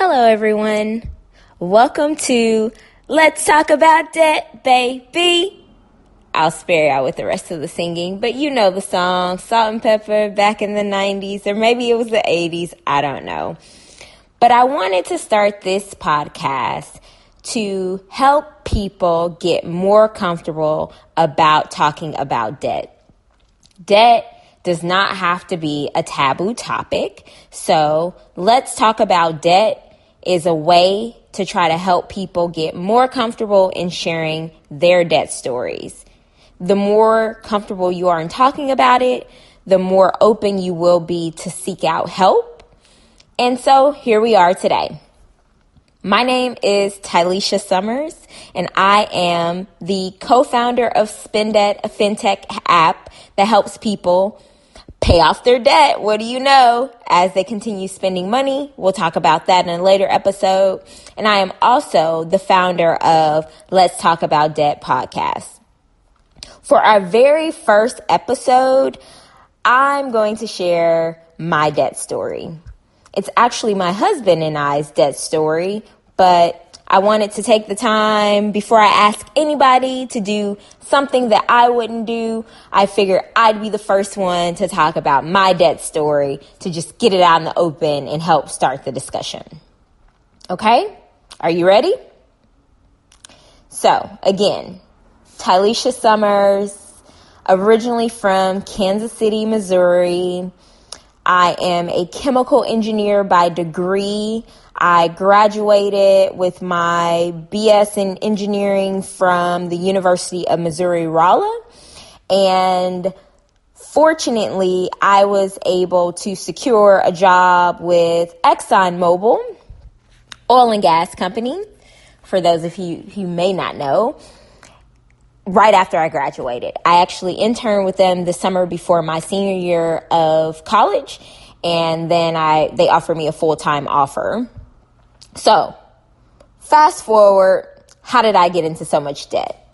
Hello, everyone. Welcome to Let's Talk About Debt, baby. I'll spare y'all with the rest of the singing, but you know the song, Salt-N-Pepa back in the 90s, or maybe it was the 80s, I don't know. But I wanted to start this podcast to help people get more comfortable about talking about debt. Debt does not have to be a taboo topic. So let's talk about debt is a way to try to help people get more comfortable in sharing their debt stories. The more comfortable you are in talking about it, the more open you will be to seek out help. And so here we are today. My name is Tylisha Summers, and I am the co founder of SpendDebt, a fintech app that helps people pay off their debt. What do you know? As they continue spending money. We'll talk about that in a later episode. And I am also the founder of Let's Talk About Debt podcast. For our very first episode, I'm going to share my debt story. It's actually my husband and I's debt story, but I wanted to take the time before I ask anybody to do something that I wouldn't do. I figured I'd be the first one to talk about my debt story to just get it out in the open and help start the discussion. Okay? Are you ready? So, again, Tylisha Summers, originally from Kansas City, Missouri. I am a chemical engineer by degree. I graduated with my BS in engineering from the University of Missouri Rolla. And fortunately, I was able to secure a job with ExxonMobil, oil and gas company, for those of you who may not know, right after I graduated. I actually interned with them the summer before my senior year of college, and then I they offered me a full-time offer. So, fast forward, how did I get into so much debt?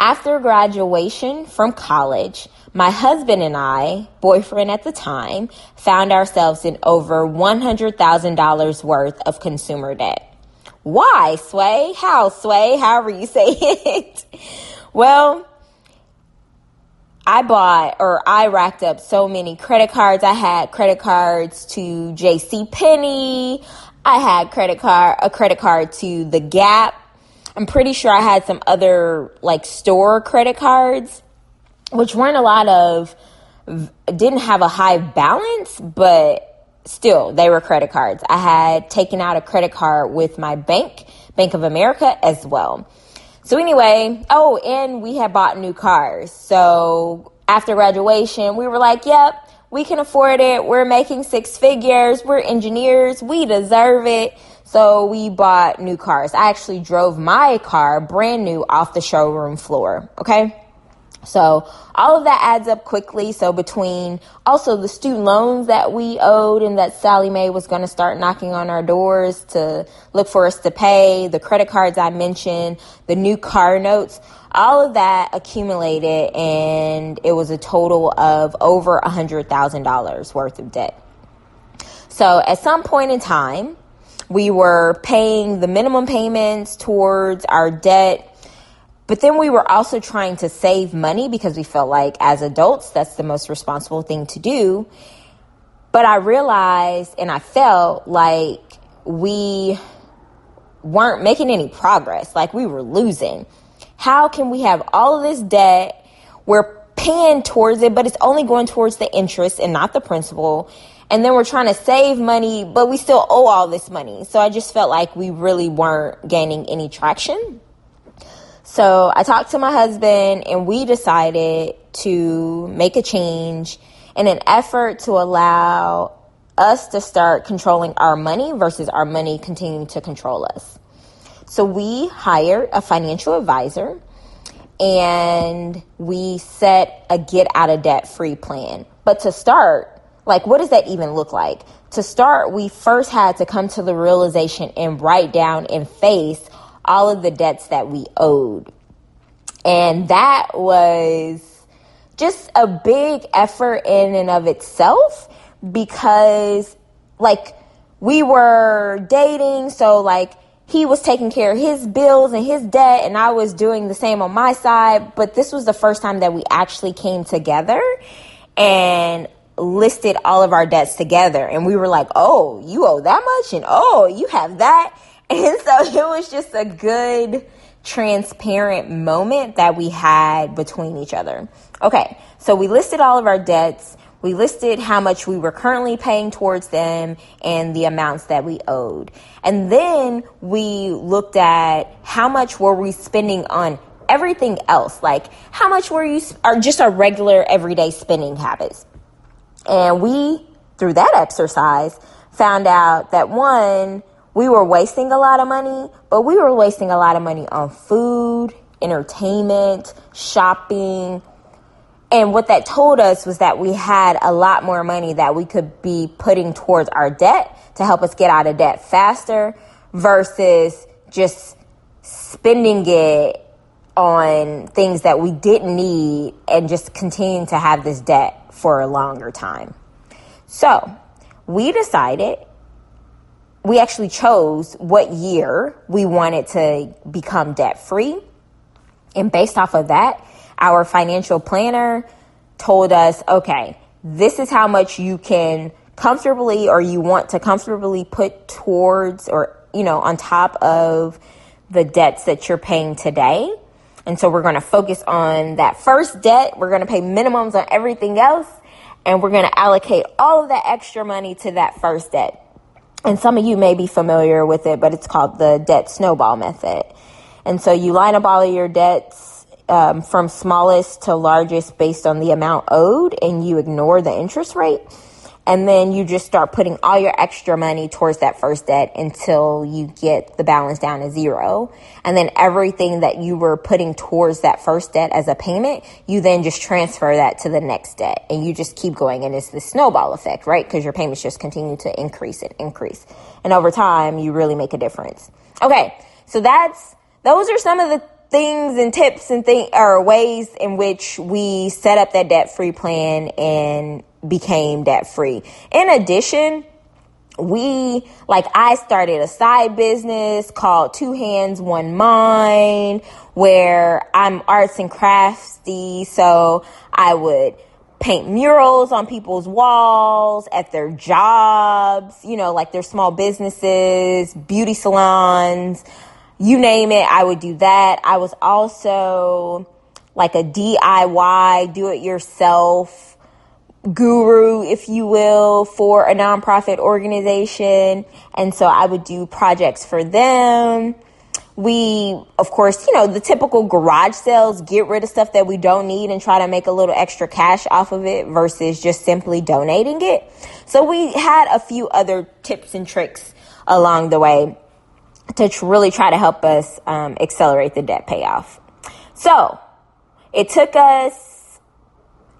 After graduation from college, my husband and I, boyfriend at the time, found ourselves in over $100,000 worth of consumer debt. Why, Sway? How, Sway? However you say it. Well, I bought or I racked up so many credit cards. I had credit cards to JC Penney. I had credit card a credit card to the Gap. I'm pretty sure I had some other like store credit cards, which weren't a lot of didn't have a high balance, but still they were credit cards. I had taken out a credit card with my bank, Bank of America as well. So anyway, oh, and we had bought new cars. So after graduation, we were like, yep, we can afford it. We're making six figures. We're engineers. We deserve it. So we bought new cars. I actually drove my car brand new off the showroom floor. Okay. So all of that adds up quickly. So between also the student loans that we owed and that Sallie Mae was going to start knocking on our doors to look for us to pay, the credit cards I mentioned, the new car notes, all of that accumulated and it was a total of over a $100,000 worth of debt. So at some point in time, we were paying the minimum payments towards our debt but then we were also trying to save money because we felt like as adults, that's the most responsible thing to do. But I realized and I felt like we weren't making any progress, like we were losing. How can we have all of this debt? We're paying towards it, but it's only going towards the interest and not the principal. And then we're trying to save money, but we still owe all this money. So I just felt like we really weren't gaining any traction. So I talked to my husband and we decided to make a change in an effort to allow us to start controlling our money versus our money continuing to control us. So we hired a financial advisor and we set a get out of debt free plan. But to start, like, what does that even look like? To start, we first had to come to the realization and write down and face all of the debts that we owed. And that was just a big effort in and of itself because, like, we were dating, so like he was taking care of his bills and his debt, and I was doing the same on my side. But this was the first time that we actually came together and listed all of our debts together. And we were like, oh, you owe that much, and oh, you have that. And so it was just a good, transparent moment that we had between each other. Okay, so we listed all of our debts. We listed how much we were currently paying towards them and the amounts that we owed. And then we looked at how much were we spending on everything else, like how much were you, or just our regular everyday spending habits. And we, through that exercise, found out that one, we were wasting a lot of money, but we were wasting a lot of money on food, entertainment, shopping, and what that told us was that we had a lot more money that we could be putting towards our debt to help us get out of debt faster versus just spending it on things that we didn't need and just continuing to have this debt for a longer time. So we decided, we actually chose what year we wanted to become debt free. And based off of that, our financial planner told us, okay, this is how much you can comfortably or you want to comfortably put towards or, you know, on top of the debts that you're paying today. And so we're going to focus on that first debt. We're going to pay minimums on everything else. And we're going to allocate all of that extra money to that first debt. And some of you may be familiar with it, but it's called the debt snowball method. And so you line up all of your debts um, from smallest to largest based on the amount owed and you ignore the interest rate. And then you just start putting all your extra money towards that first debt until you get the balance down to zero. And then everything that you were putting towards that first debt as a payment, you then just transfer that to the next debt. And you just keep going. And it's the snowball effect, right? Because your payments just continue to increase and increase. And over time, you really make a difference. Okay. So that's, those are some of the things and tips and things or ways in which we set up that debt free plan and became debt free. In addition, we like I started a side business called Two Hands One Mind where I'm arts and crafty so I would paint murals on people's walls at their jobs, you know, like their small businesses, beauty salons, you name it, I would do that. I was also like a DIY, do it yourself guru, if you will, for a nonprofit organization. And so I would do projects for them. We, of course, you know, the typical garage sales, get rid of stuff that we don't need and try to make a little extra cash off of it versus just simply donating it. So we had a few other tips and tricks along the way to really try to help us um, accelerate the debt payoff. So it took us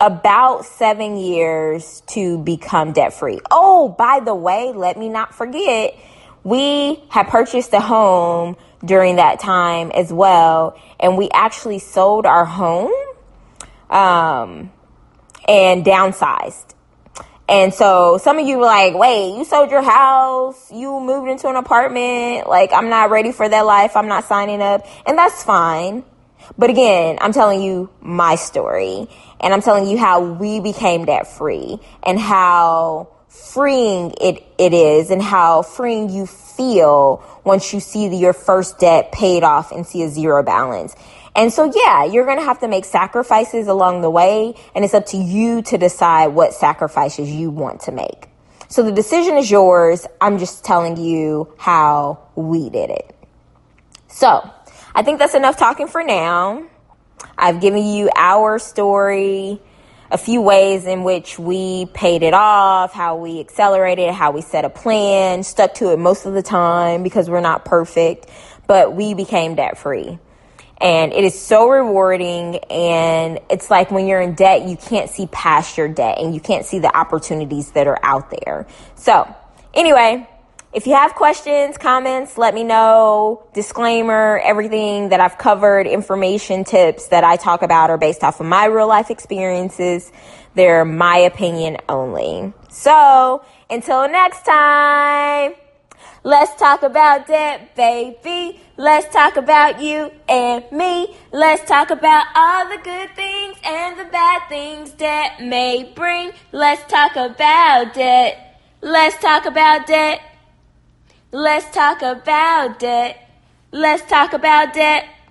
about seven years to become debt free. Oh, by the way, let me not forget, we had purchased a home during that time as well, and we actually sold our home um, and downsized. And so some of you were like, wait, you sold your house, you moved into an apartment, like I'm not ready for that life, I'm not signing up. And that's fine. But again, I'm telling you my story and I'm telling you how we became debt free and how freeing it, it is and how freeing you feel once you see your first debt paid off and see a zero balance. And so, yeah, you're going to have to make sacrifices along the way, and it's up to you to decide what sacrifices you want to make. So the decision is yours. I'm just telling you how we did it. So I think that's enough talking for now. I've given you our story, a few ways in which we paid it off, how we accelerated, how we set a plan, stuck to it most of the time because we're not perfect, but we became debt free. And it is so rewarding. And it's like when you're in debt, you can't see past your debt and you can't see the opportunities that are out there. So, anyway, if you have questions, comments, let me know. Disclaimer everything that I've covered, information, tips that I talk about are based off of my real life experiences. They're my opinion only. So, until next time, let's talk about that, baby. Let's talk about you and me. Let's talk about all the good things and the bad things that may bring. Let's talk about it. Let's talk about it. Let's talk about it. Let's talk about it.